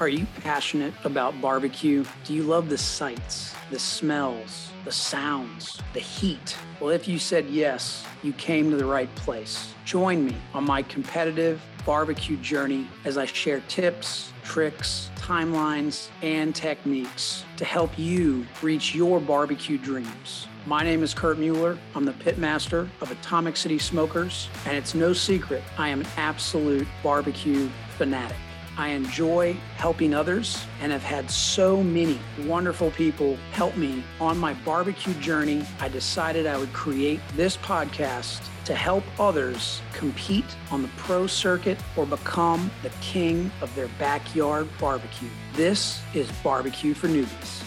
Are you passionate about barbecue? Do you love the sights, the smells, the sounds, the heat? Well, if you said yes, you came to the right place. Join me on my competitive barbecue journey as I share tips, tricks, timelines, and techniques to help you reach your barbecue dreams. My name is Kurt Mueller. I'm the pitmaster of Atomic City Smokers, and it's no secret I am an absolute barbecue fanatic. I enjoy helping others and have had so many wonderful people help me on my barbecue journey. I decided I would create this podcast to help others compete on the pro circuit or become the king of their backyard barbecue. This is Barbecue for Newbies.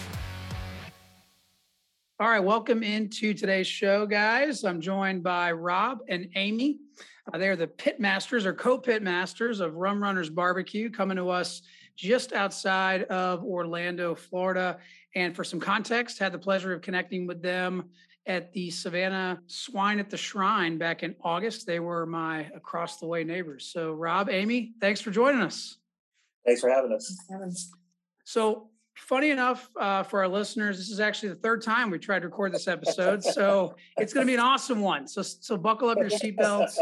All right, welcome into today's show, guys. I'm joined by Rob and Amy. Uh, they're the pit masters or co-pit masters of Rum Runners Barbecue, coming to us just outside of Orlando, Florida. And for some context, had the pleasure of connecting with them at the Savannah Swine at the Shrine back in August. They were my across the way neighbors. So, Rob, Amy, thanks for joining us. Thanks for having us. So, funny enough uh, for our listeners, this is actually the third time we tried to record this episode, so it's going to be an awesome one. So, so buckle up your seatbelts.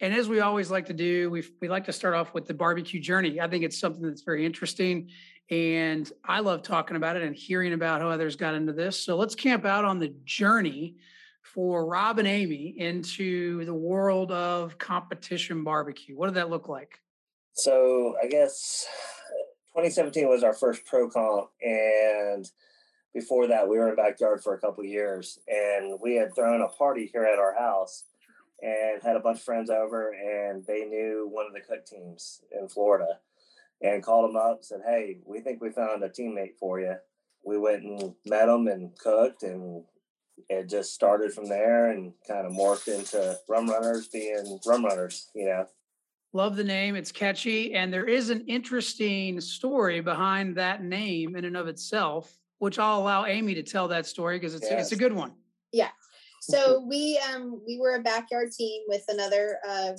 And as we always like to do, we we like to start off with the barbecue journey. I think it's something that's very interesting, and I love talking about it and hearing about how others got into this. So let's camp out on the journey for Rob and Amy into the world of competition barbecue. What did that look like? So I guess 2017 was our first pro comp, and before that, we were in backyard for a couple years, and we had thrown a party here at our house, and had a bunch of friends over, and they knew one of the cook teams in Florida, and called them up, and said, "Hey, we think we found a teammate for you." We went and met them and cooked, and it just started from there, and kind of morphed into rum runners being rum runners, you know. Love the name. It's catchy. And there is an interesting story behind that name in and of itself, which I'll allow Amy to tell that story because it's, yes. it's a good one. Yeah. So we um we were a backyard team with another uh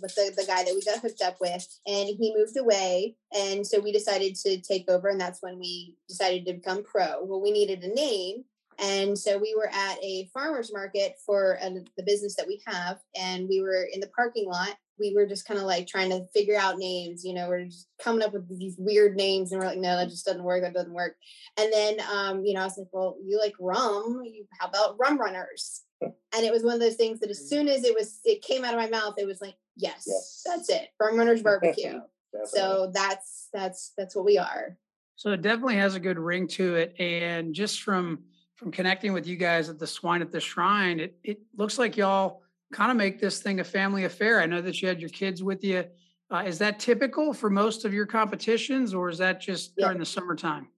with the, the guy that we got hooked up with and he moved away and so we decided to take over and that's when we decided to become pro well we needed a name and so we were at a farmer's market for uh, the business that we have and we were in the parking lot we were just kind of like trying to figure out names, you know, we're just coming up with these weird names and we're like, no, that just doesn't work. That doesn't work. And then, um, you know, I was like, well, you like rum, you, how about rum runners? And it was one of those things that as soon as it was, it came out of my mouth, it was like, yes, yes. that's it. Rum runners barbecue. so that's, that's, that's what we are. So it definitely has a good ring to it. And just from, from connecting with you guys at the swine at the shrine, it, it looks like y'all kind of make this thing a family affair. I know that you had your kids with you. Uh, is that typical for most of your competitions, or is that just yeah. during the summertime?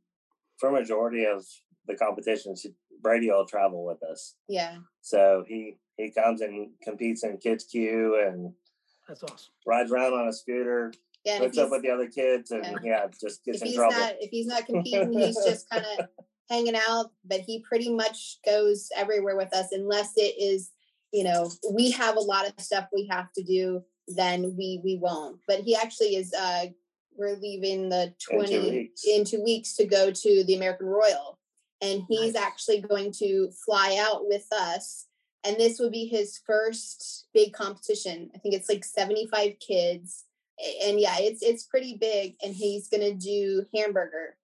For majority of the competitions, Brady will travel with us. Yeah. So he he comes and competes in kids Q and that's awesome. Rides around on a scooter. Yeah, puts up with the other kids and yeah, yeah just gets if in trouble. Not, if he's not competing, he's just kind of hanging out. But he pretty much goes everywhere with us unless it is you know we have a lot of stuff we have to do then we we won't. But he actually is uh we're leaving the 20 in two weeks, in two weeks to go to the american royal. And he's nice. actually going to fly out with us. And this will be his first big competition. I think it's like 75 kids. And yeah it's it's pretty big and he's going to do hamburger.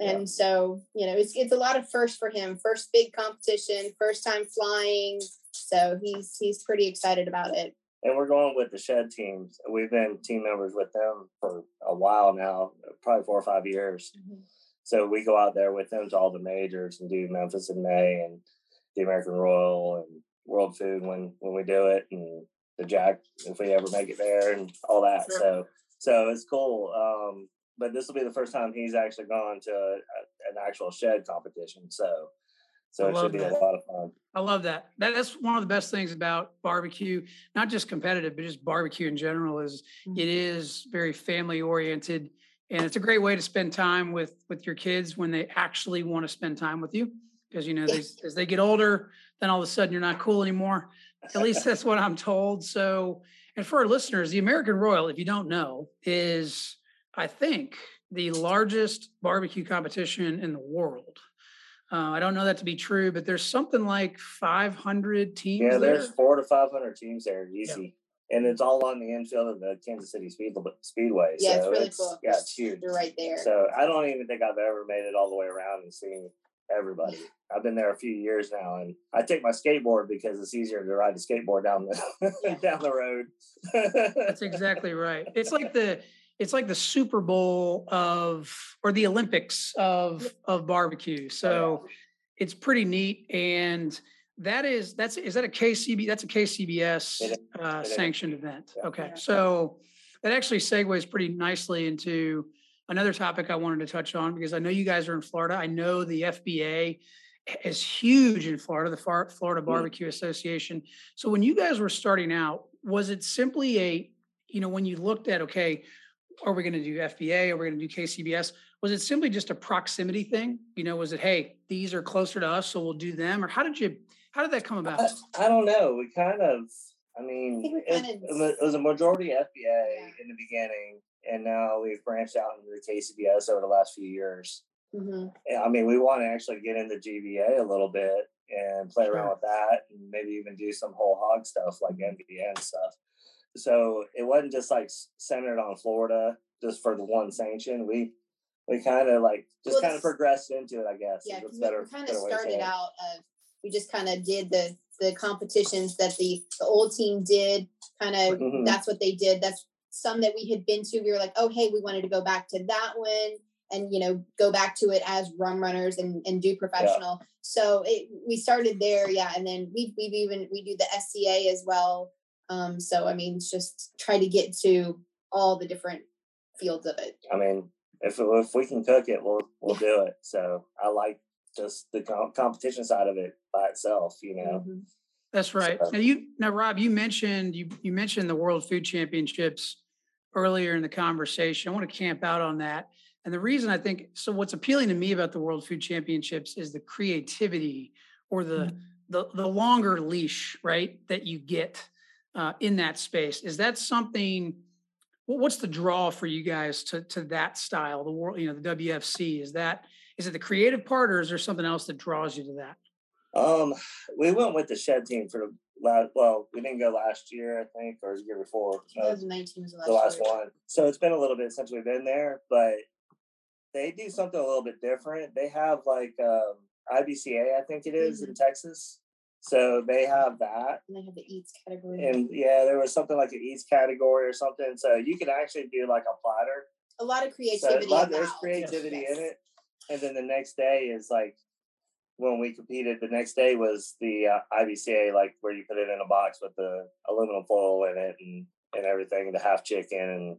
And yeah. so you know it's it's a lot of first for him. First big competition first time flying so he's he's pretty excited about it. And we're going with the shed teams. We've been team members with them for a while now, probably four or five years. Mm-hmm. So we go out there with them to all the majors and do Memphis in May and the American Royal and World Food when when we do it and the Jack if we ever make it there and all that. Sure. So so it's cool. Um, but this will be the first time he's actually gone to a, an actual shed competition. So so it should be that. a lot of fun. I love that. that. That's one of the best things about barbecue, not just competitive, but just barbecue in general. Is mm-hmm. it is very family oriented, and it's a great way to spend time with with your kids when they actually want to spend time with you. Because you know, they, as they get older, then all of a sudden you're not cool anymore. At least that's what I'm told. So, and for our listeners, the American Royal, if you don't know, is I think the largest barbecue competition in the world. Uh, I don't know that to be true, but there's something like 500 teams. Yeah, there. there's four to 500 teams there, easy. Yeah. And it's all on the infield of the Kansas City Speed, Speedway. Yeah, so it's really it's, cool. Yeah, it's huge. You're right there. So I don't even think I've ever made it all the way around and seen everybody. I've been there a few years now, and I take my skateboard because it's easier to ride a skateboard down the down the road. That's exactly right. It's like the it's like the Super Bowl of or the Olympics of of barbecue. So oh, it's pretty neat and that is that's is that a KCB that's a KCBS uh, sanctioned event. Okay. So that actually segues pretty nicely into another topic I wanted to touch on because I know you guys are in Florida. I know the FBA is huge in Florida, the Florida mm-hmm. Barbecue Association. So when you guys were starting out, was it simply a, you know, when you looked at, okay, are we going to do FBA? Are we going to do KCBS? Was it simply just a proximity thing? You know, was it, hey, these are closer to us, so we'll do them? Or how did you, how did that come about? I, I don't know. We kind of, I mean, I it, it, was a majority FBA yeah. in the beginning and now we've branched out into the KCBS over the last few years. Mm-hmm. I mean, we want to actually get into GBA a little bit and play sure. around with that, and maybe even do some whole hog stuff like NVN stuff. So it wasn't just like centered on Florida just for the one sanction. We we kind of like just well, kind of progressed into it, I guess. Yeah, we, we kind of started out of we just kind of did the the competitions that the the old team did. Kind of mm-hmm. that's what they did. That's some that we had been to, we were like, oh, hey, we wanted to go back to that one and, you know, go back to it as rum runners and, and do professional. Yeah. So it, we started there. Yeah. And then we, we've even, we do the SCA as well. Um, so, I mean, just try to get to all the different fields of it. I mean, if, if we can cook it, we'll, we'll do it. So I like just the competition side of it by itself, you know? Mm-hmm. That's right. So, now you now Rob, you mentioned you you mentioned the World Food Championships earlier in the conversation. I want to camp out on that. And the reason I think so, what's appealing to me about the World Food Championships is the creativity or the mm-hmm. the, the longer leash, right, that you get uh, in that space. Is that something? What's the draw for you guys to to that style? The world, you know, the WFC is that is it the creative part, or is there something else that draws you to that? Um, we went with the shed team for the last. Well, we didn't go last year, I think, or the year before. 2019 was the last, the last one. So it's been a little bit since we've been there, but they do something a little bit different. They have like um, IBCA, I think it is, mm-hmm. in Texas. So they have that. And they have the eats category. And yeah, there was something like an eats category or something. So you can actually do like a platter. A lot of creativity. So lot, there's creativity yes. in it. And then the next day is like when we competed, the next day was the uh, IBCA, like where you put it in a box with the aluminum foil in it and, and everything, the half chicken and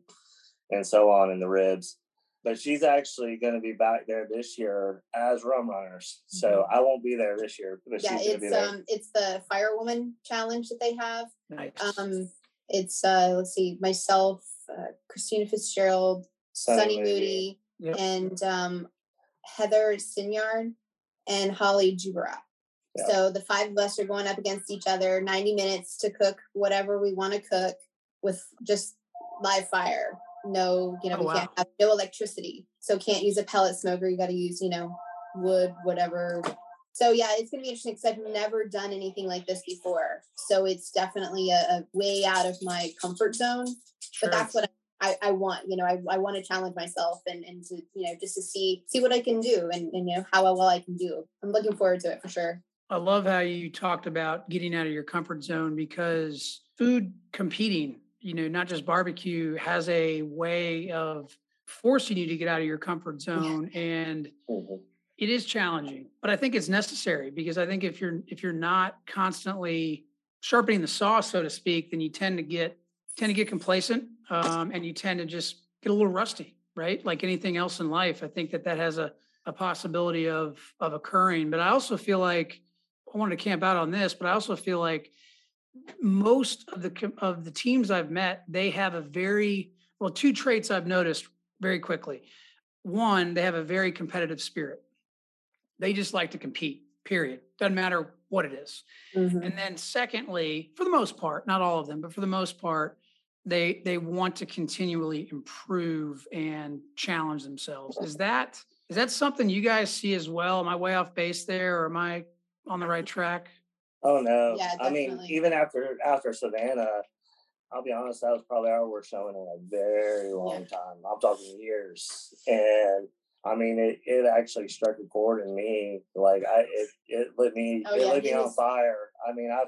and so on, and the ribs. But she's actually going to be back there this year as rum runners, so mm-hmm. I won't be there this year. But yeah, it's um, it's the Firewoman challenge that they have. Nice. Um, it's uh, let's see, myself, uh, Christina Fitzgerald, Sunny, Sunny Moody, Moody yep. and um, Heather Sinyard and Holly Jubarat. Yeah. So the five of us are going up against each other, 90 minutes to cook whatever we want to cook with just live fire. No, you know, oh, we wow. can't have no electricity. So can't use a pellet smoker. You got to use, you know, wood, whatever. So yeah, it's going to be interesting because I've never done anything like this before. So it's definitely a, a way out of my comfort zone. Sure. But that's what I, I want, you know, I, I want to challenge myself and, and to, you know, just to see, see what I can do and, and, you know, how well I can do. I'm looking forward to it for sure. I love how you talked about getting out of your comfort zone because food competing, you know, not just barbecue has a way of forcing you to get out of your comfort zone yeah. and mm-hmm. it is challenging, but I think it's necessary because I think if you're, if you're not constantly sharpening the saw, so to speak, then you tend to get, tend to get complacent um, and you tend to just get a little rusty, right? Like anything else in life, I think that that has a, a possibility of of occurring. But I also feel like I wanted to camp out on this, but I also feel like most of the of the teams I've met, they have a very well two traits I've noticed very quickly. One, they have a very competitive spirit. They just like to compete. Period. Doesn't matter what it is. Mm-hmm. And then secondly, for the most part, not all of them, but for the most part, they they want to continually improve and challenge themselves. Is that is that something you guys see as well? Am I way off base there, or am I on the right track? Oh no! Yeah, I mean, even after after Savannah, I'll be honest, that was probably our worst showing in a very long time. I'm talking years, and I mean, it, it actually struck a chord in me. Like I, it, it lit me, Oh, it yeah, lit me he on fire. I mean, I,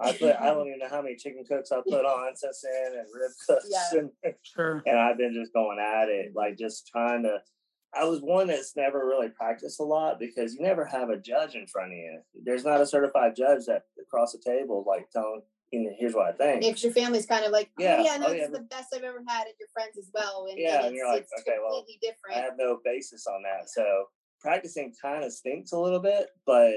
I put, I don't even know how many chicken cooks I put on since then, and rib cooks, Yeah. and Sure. and I've been just going at it, like just trying to. I was one that's never really practiced a lot because you never have a judge in front of you. There's not a certified judge that across the table like telling you know, here's what I think. Because your family's kind of like, oh Yeah, yeah, no, oh, this yeah, is the best I've ever had, and your friends as well. And, Yeah, and and you're like, okay, well, different. I have no basis on that. So practicing kind of stinks a little bit, but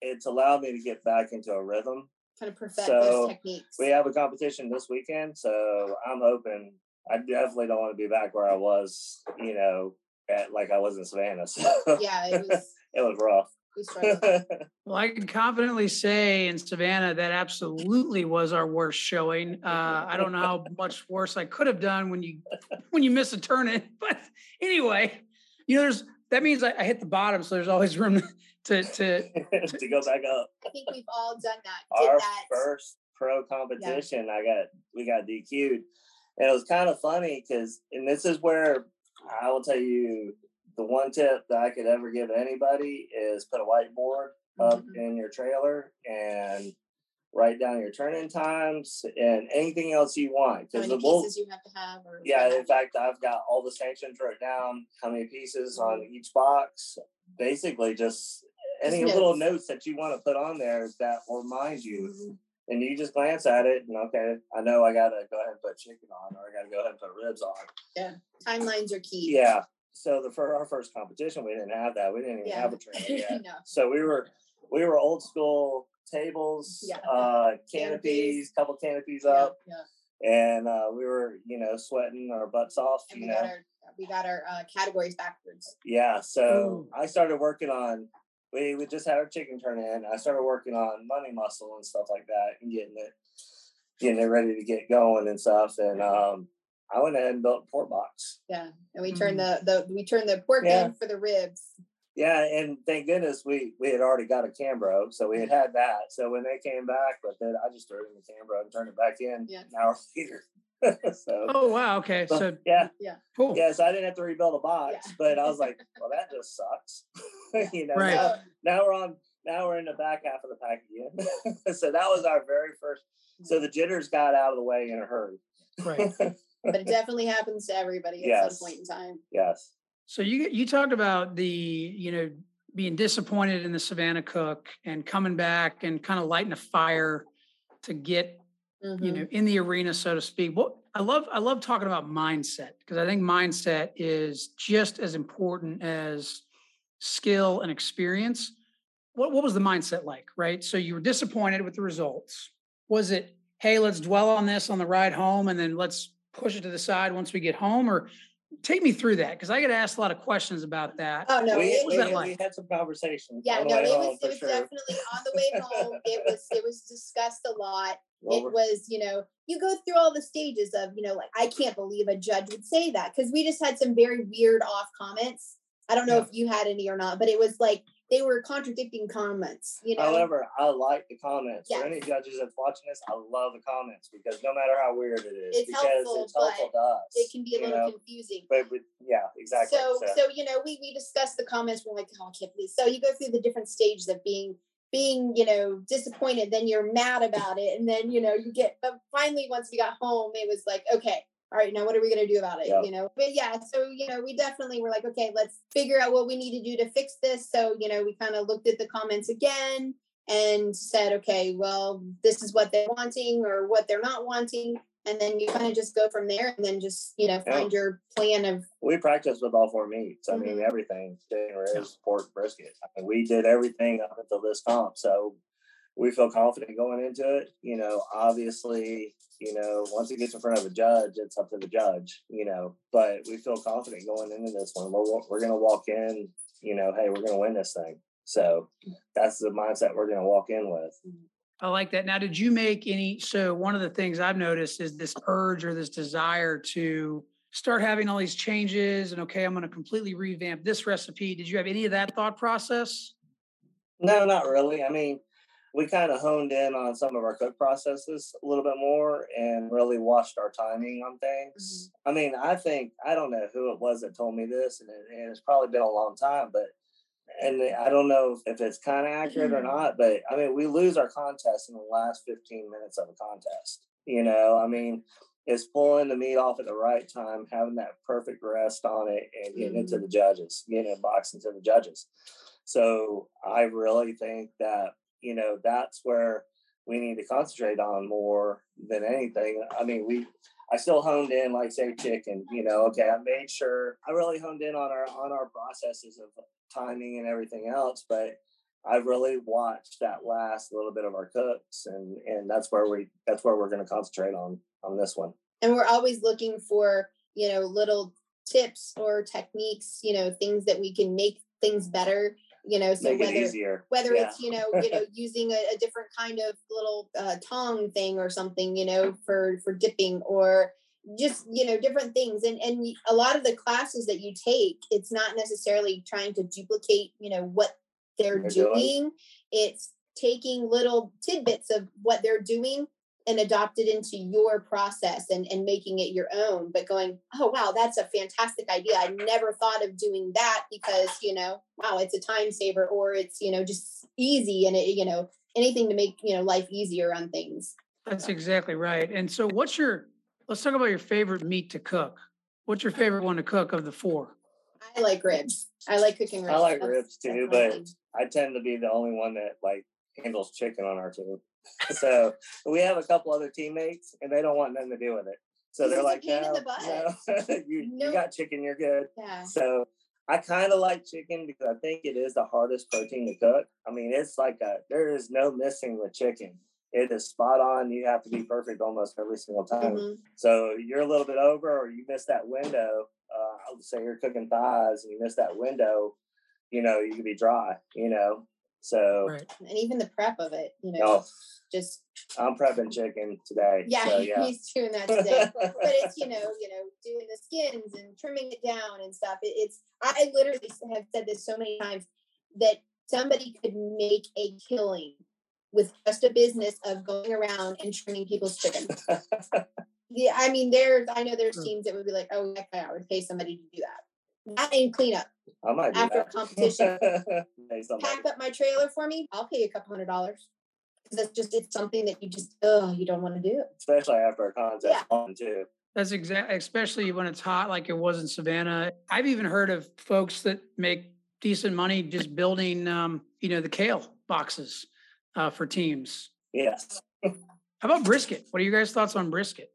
it's allowed me to get back into a rhythm. kind of perfect so, those techniques. We have a competition this weekend, so I'm hoping. I definitely don't want to be back where I was, you know, at like I was in Savannah. So yeah, it was. it was rough. We struggled. Well, I can confidently say in Savannah that absolutely was our worst showing. Uh, I don't know how much worse I could have done when you when you miss a turn in, but anyway, you know, there's that means I, I hit the bottom, so there's always room to to. to go back up. I think we've all done that. Did Our that. first pro competition, I got we got DQ'd, and it was kind of funny because, and this is where I will tell you the one tip that I could ever give anybody is put a whiteboard up Mhm. in your trailer and write down your turn-in times and anything else you want How because many the bull. pieces you have to have? Yeah, in fact, I've got all the sanctions wrote down, how many pieces on each box. Basically, just any Just little notes. notes that you want to put on there that will remind you. Mhm. And you just glance at it and okay, I know I gotta go ahead and put chicken on or I gotta go ahead and put ribs on. Yeah, timelines are key. Yeah. So the for our first competition, we didn't have that. We didn't even Yeah. have a trailer yet. no. So we were we were old school tables, Yeah. uh Canopies. canopies, couple canopies Yeah, up, yeah. and uh we were, you know, sweating our butts off, And you we know. got our we got our uh, categories backwards. Yeah, so Ooh. I started working on. We we just had our chicken turn in. I started working on money muscle and stuff like that, and getting it, getting it ready to get going and stuff. And um, I went ahead and built a port box. Yeah, and we turned the the we turned the pork Yeah. in for the ribs. Yeah, and thank goodness we we had already got a Cambro, so we had mm-hmm. had that. So when they came back, but then I just threw it in the Cambro and turned it back in Yeah. an hour later. so. Oh wow, okay, so yeah, yeah, cool. yes, I didn't have to rebuild a box, Yeah. but I was like, well, that just sucks. you know, Right. now- now we're on now we're in the back half of the pack again. so that was our very first so the jitters got out of the way in a hurry. Right. but it definitely happens to everybody at Yes. some point in time. yes. So you you talked about the you know being disappointed in the Savannah Cook and coming back and kind of lighting a fire to get you Mhm. know in the arena so to speak. What i love i love talking about mindset because i think mindset is just as important as skill and experience. What, what was the mindset like right? So you were disappointed with the results. Was it hey let's dwell on this on the ride home and then let's push it to the side once we get home or take me through that because i get asked a lot of questions about that Oh no, we, it, was we, that we like? had some conversations. yeah, no, it was it was sure. definitely on the way home. It was it was discussed a lot. Well, it was you know you go through all the stages of you know like I can't believe a judge would say that because we just had some very weird off comments. I don't know Yeah. if you had any or not, but it was like they were contradicting comments. You know, However, I like the comments. Yes. For any judges that's watching this, I love the comments because no matter how weird it is, It's because helpful, it's helpful to us. it can be a little know? confusing. But, but yeah, exactly. So, so you know, we we discussed the comments. We're like, oh, I can't believe. So you go through the different stages of being being you know disappointed. Then you're mad about it, and then you know you get. But finally, once we got home, it was like, okay, all right, now what are we gonna do about it? Yeah. You know. But yeah, so you know, we definitely were like, okay, let's figure out what we need to do to fix this. So you know, we kind of looked at the comments again and said, okay, well, this is what they're wanting or what they're not wanting. And then you kind of just go from there and then just, you know, Yeah. find your plan of we practiced with all four meats. I Mm-hmm. mean, everything, chicken, ribs, pork, brisket. I mean, we did everything up until this comp. So we feel confident going into it. You know, obviously, you know, once it gets in front of a judge, it's up to the judge, you know, but we feel confident going into this one. We're, we're going to walk in, you know, hey, we're going to win this thing. So that's the mindset we're going to walk in with. I like that. Now, did you make any? So, one of the things I've noticed is this urge or this desire to start having all these changes and, okay, I'm going to completely revamp this recipe. Did you have any of that thought process? No, not really. I mean, we kind of honed in on some of our cook processes a little bit more and really watched our timing on things. Mm-hmm. I mean, I think, I don't know who it was that told me this, and, it, and it's probably been a long time, but and I don't know if it's kind of accurate or mm-hmm. not, but I mean, we lose our contest in the last 15 minutes of a contest. You know, I mean, it's pulling the meat off at the right time, having that perfect rest on it, and getting mm-hmm. it to the judges, getting it boxed to the judges. So I really think that, you know, that's where we need to concentrate on more than anything. I mean, we I still honed in, like say chicken, you know, okay, I made sure I really honed in on our on our processes of timing and everything else, but I really watched that last little bit of our cooks and and that's where we that's where we're gonna concentrate on on this one. And we're always looking for, you know, little tips or techniques, you know, things that we can make things better you know so Make whether whether yeah. it's you know you know using a, a different kind of little uh, tongue thing or something you know for for dipping or just you know different things and and a lot of the classes that you take it's not necessarily trying to duplicate you know what they're, they're doing. doing it's taking little tidbits of what they're doing and adopt it into your process and, and making it your own but going oh wow that's a fantastic idea. I never thought of doing that because you know wow it's a time saver or it's you know just easy and it you know anything to make you know life easier on things. That's exactly right and so what's your let's talk about your favorite meat to cook. What's your favorite one to cook of the four? I like ribs. I like cooking ribs i like that's, ribs too but i tend to be the only one that like handles chicken on our team so we have a couple other teammates, and they don't want nothing to do with it. So they're like, no, no, you, you got chicken, you're good. Yeah. So I kind of like chicken because I think it is the hardest protein to cook. I mean, it's like a there is no missing with chicken. It is spot on. You have to be perfect almost every single time. Mm-hmm. So you're a little bit over, or you miss that window. Uh, I would say you're cooking thighs and you miss that window. You know, you could be dry. You know, so right. and even the prep of it, you know, oh, just I'm prepping chicken today. Yeah, so, yeah. he's doing that today. but it's you know, you know, doing the skins and trimming it down and stuff. It, it's I literally have said this so many times that somebody could make a killing with just a business of going around and trimming people's chicken. yeah, I mean, there's I know there's hmm. teams that would be like, oh, yeah, I would pay somebody to do that. That ain't cleanup. I might after a competition. pack up my trailer for me. I'll pay you a couple hundred dollars because it's just it's something that you just oh you don't want to do. Especially after a contest yeah. on too. That's exactly, especially when it's hot like it was in Savannah. I've even heard of folks that make decent money just building, um, you know, the kale boxes uh, for teams. Yes. How about brisket? What are you guys' thoughts on brisket?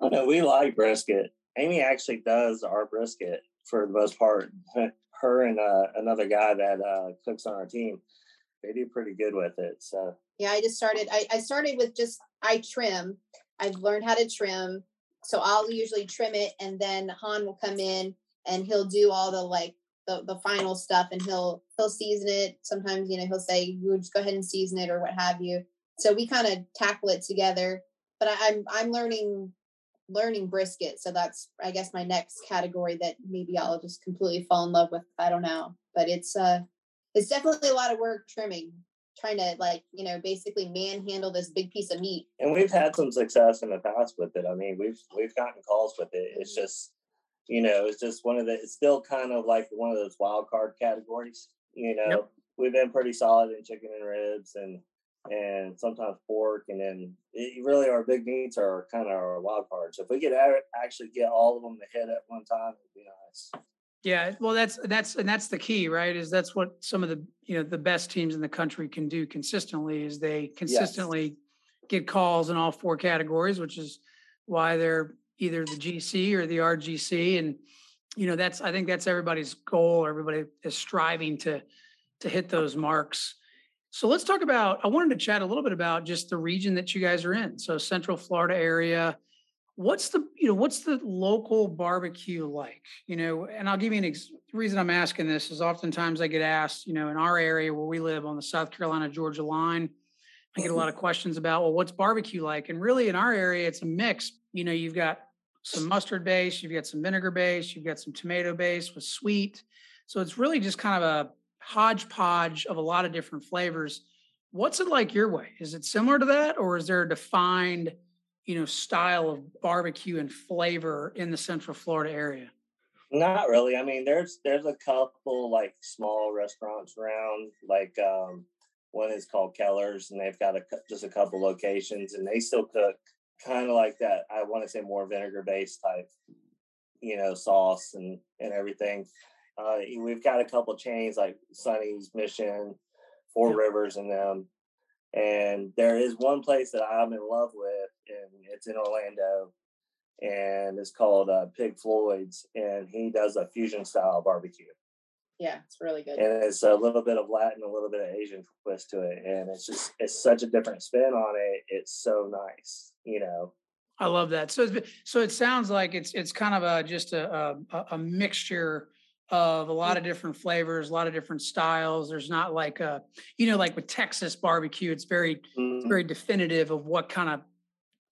Oh no, we like brisket. Amy actually does our brisket for the most part. Her and uh, another guy that uh, cooks on our team, they do pretty good with it. So yeah, I just started. I, I started with just I trim. I've learned how to trim, so I'll usually trim it, and then Han will come in and he'll do all the like the, the final stuff, and he'll he'll season it. Sometimes you know he'll say, "We'll just go ahead and season it" or what have you. So we kind of tackle it together. But I, I'm I'm learning learning brisket. So that's I guess my next category that maybe I'll just completely fall in love with. I don't know. But it's uh it's definitely a lot of work trimming, trying to like, you know, basically manhandle this big piece of meat. And we've had some success in the past with it. I mean, we've we've gotten calls with it. It's mm-hmm. just you know, it's just one of the it's still kind of like one of those wild card categories. You know, yep. we've been pretty solid in chicken and ribs and and sometimes pork, and then it, really our big meats are kind of our wild cards. So if we could actually get all of them to hit at one time, it'd be nice. Yeah, well, that's that's and that's the key, right? Is that's what some of the you know the best teams in the country can do consistently is they consistently yes. get calls in all four categories, which is why they're either the GC or the RGC, and you know that's I think that's everybody's goal. Everybody is striving to to hit those marks. So let's talk about. I wanted to chat a little bit about just the region that you guys are in. So Central Florida area. What's the you know what's the local barbecue like? You know, and I'll give you an ex- reason I'm asking this is oftentimes I get asked, you know, in our area where we live on the South Carolina Georgia line, I get a lot of questions about, well, what's barbecue like? And really, in our area, it's a mix. You know, you've got some mustard base, you've got some vinegar base, you've got some tomato base with sweet. So it's really just kind of a hodgepodge of a lot of different flavors. What's it like your way? Is it similar to that, or is there a defined, you know, style of barbecue and flavor in the Central Florida area? Not really. I mean, there's there's a couple like small restaurants around, like um, one is called Keller's, and they've got a, just a couple locations, and they still cook kind of like that. I want to say more vinegar based type, you know, sauce and and everything. Uh, we've got a couple chains like Sonny's Mission, Four yeah. Rivers, and them. And there is one place that I'm in love with, and it's in Orlando, and it's called uh, Pig Floyd's, and he does a fusion style barbecue. Yeah, it's really good. And it's a little bit of Latin, a little bit of Asian twist to it, and it's just it's such a different spin on it. It's so nice, you know. I love that. So, so it sounds like it's it's kind of a just a a, a mixture of a lot of different flavors, a lot of different styles. There's not like a, you know, like with Texas barbecue, it's very, mm-hmm. it's very definitive of what kind of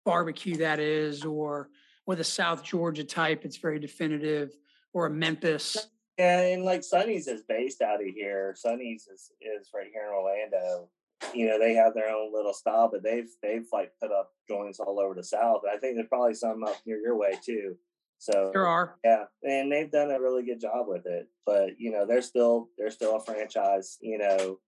barbecue that is, or with a South Georgia type, it's very definitive, or a Memphis. Yeah, and like Sonny's is based out of here. Sonny's is is right here in Orlando. You know, they have their own little style, but they've they've like put up joints all over the South. I think there's probably some up near your way too. So there are. Yeah. And they've done a really good job with it. But, you know, they're still they're still a franchise, you know,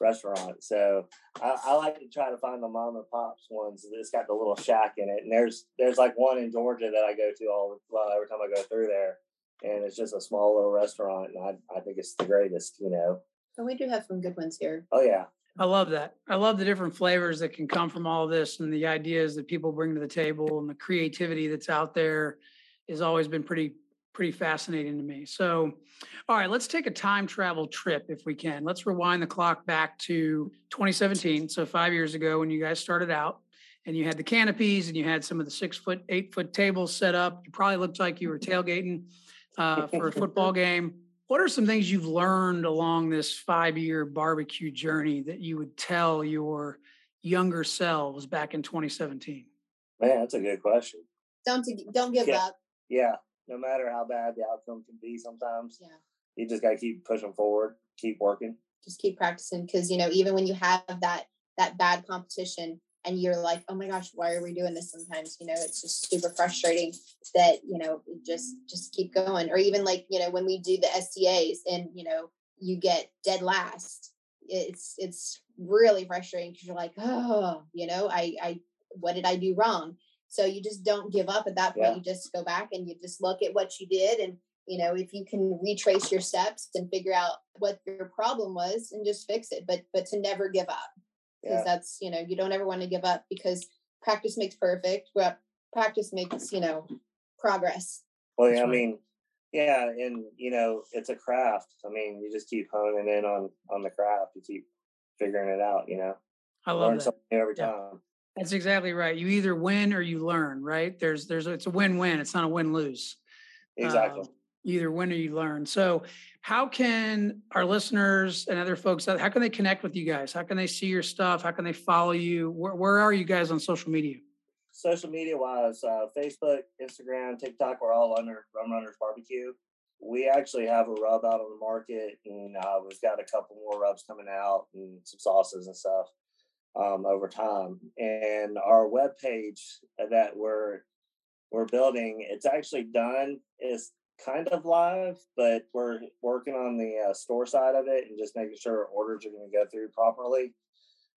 restaurant. So I, I, like to try to find the mom and pops ones that's got the little shack in it. And there's there's like one in Georgia that I go to all the well every time I go through there. And it's just a small little restaurant and I I think it's the greatest, you know. And we do have some good ones here. Oh yeah. I love that. I love the different flavors that can come from all this and the ideas that people bring to the table and the creativity that's out there has always been pretty pretty fascinating to me. So, all right, let's take a time travel trip if we can. Let's rewind the clock back to 2017. So, five years ago when you guys started out and you had the canopies and you had some of the six foot, eight foot tables set up. You probably looked like you were tailgating uh, for a football game. What are some things you've learned along this five year barbecue journey that you would tell your younger selves back in 2017? Man, that's a good question. Don't don't give yeah. up yeah, no matter how bad the outcome can be, sometimes yeah. you just got to keep pushing forward, keep working, just keep practicing. Because you know, even when you have that that bad competition, and you're like, oh my gosh, why are we doing this? Sometimes you know, it's just super frustrating that you know, just just keep going. Or even like you know, when we do the SCAs, and you know, you get dead last. It's it's really frustrating because you're like, oh, you know, I I what did I do wrong? So you just don't give up at that point. Yeah. You just go back and you just look at what you did. And, you know, if you can retrace your steps and figure out what your problem was and just fix it, but, but to never give up because yeah. that's, you know, you don't ever want to give up because practice makes perfect. But practice makes, you know, progress. Well, yeah, I mean, yeah. And, you know, it's a craft. I mean, you just keep honing in on, on the craft. You keep figuring it out, you know, I love Learn that. something every yeah. time. That's exactly right. You either win or you learn, right? There's there's it's a win-win. It's not a win-lose. Exactly. Uh, either win or you learn. So, how can our listeners and other folks how can they connect with you guys? How can they see your stuff? How can they follow you? Where, where are you guys on social media? Social media wise, uh, Facebook, Instagram, TikTok, we're all under Rum Runners Barbecue. We actually have a rub out on the market, and uh, we've got a couple more rubs coming out and some sauces and stuff um, over time. And our web page that we're we're building, it's actually done. is kind of live, but we're working on the uh, store side of it and just making sure orders are going to go through properly.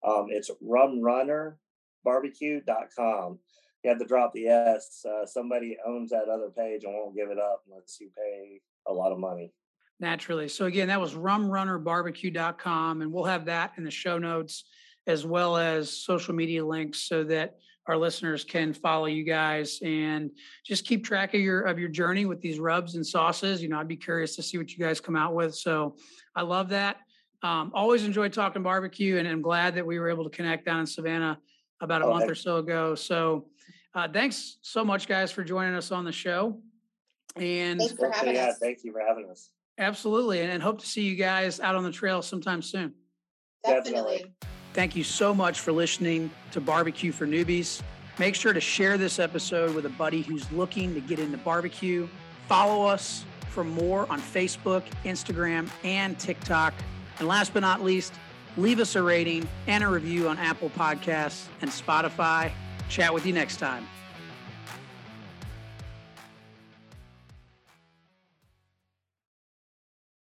Um, it's rumrunnerbarbecue.com. You have to drop the S. Uh, somebody owns that other page and won't give it up unless you pay a lot of money. Naturally. So again, that was rumrunnerbarbecue.com, and we'll have that in the show notes as well as social media links so that our listeners can follow you guys and just keep track of your of your journey with these rubs and sauces. You know, I'd be curious to see what you guys come out with. So I love that. Um, always enjoy talking barbecue, and I'm glad that we were able to connect down in Savannah about a oh, month or so ago. So uh, thanks so much, guys, for joining us on the show. And thanks for having yeah, us. Thank you for having us. Absolutely, and, and hope to see you guys out on the trail sometime soon. Definitely. Definitely. Thank you so much for listening to Barbecue for Newbies. Make sure to share this episode with a buddy who's looking to get into barbecue. Follow us for more on Facebook, Instagram, and TikTok. And last but not least, leave us a rating and a review on Apple Podcasts and Spotify. Chat with you next time.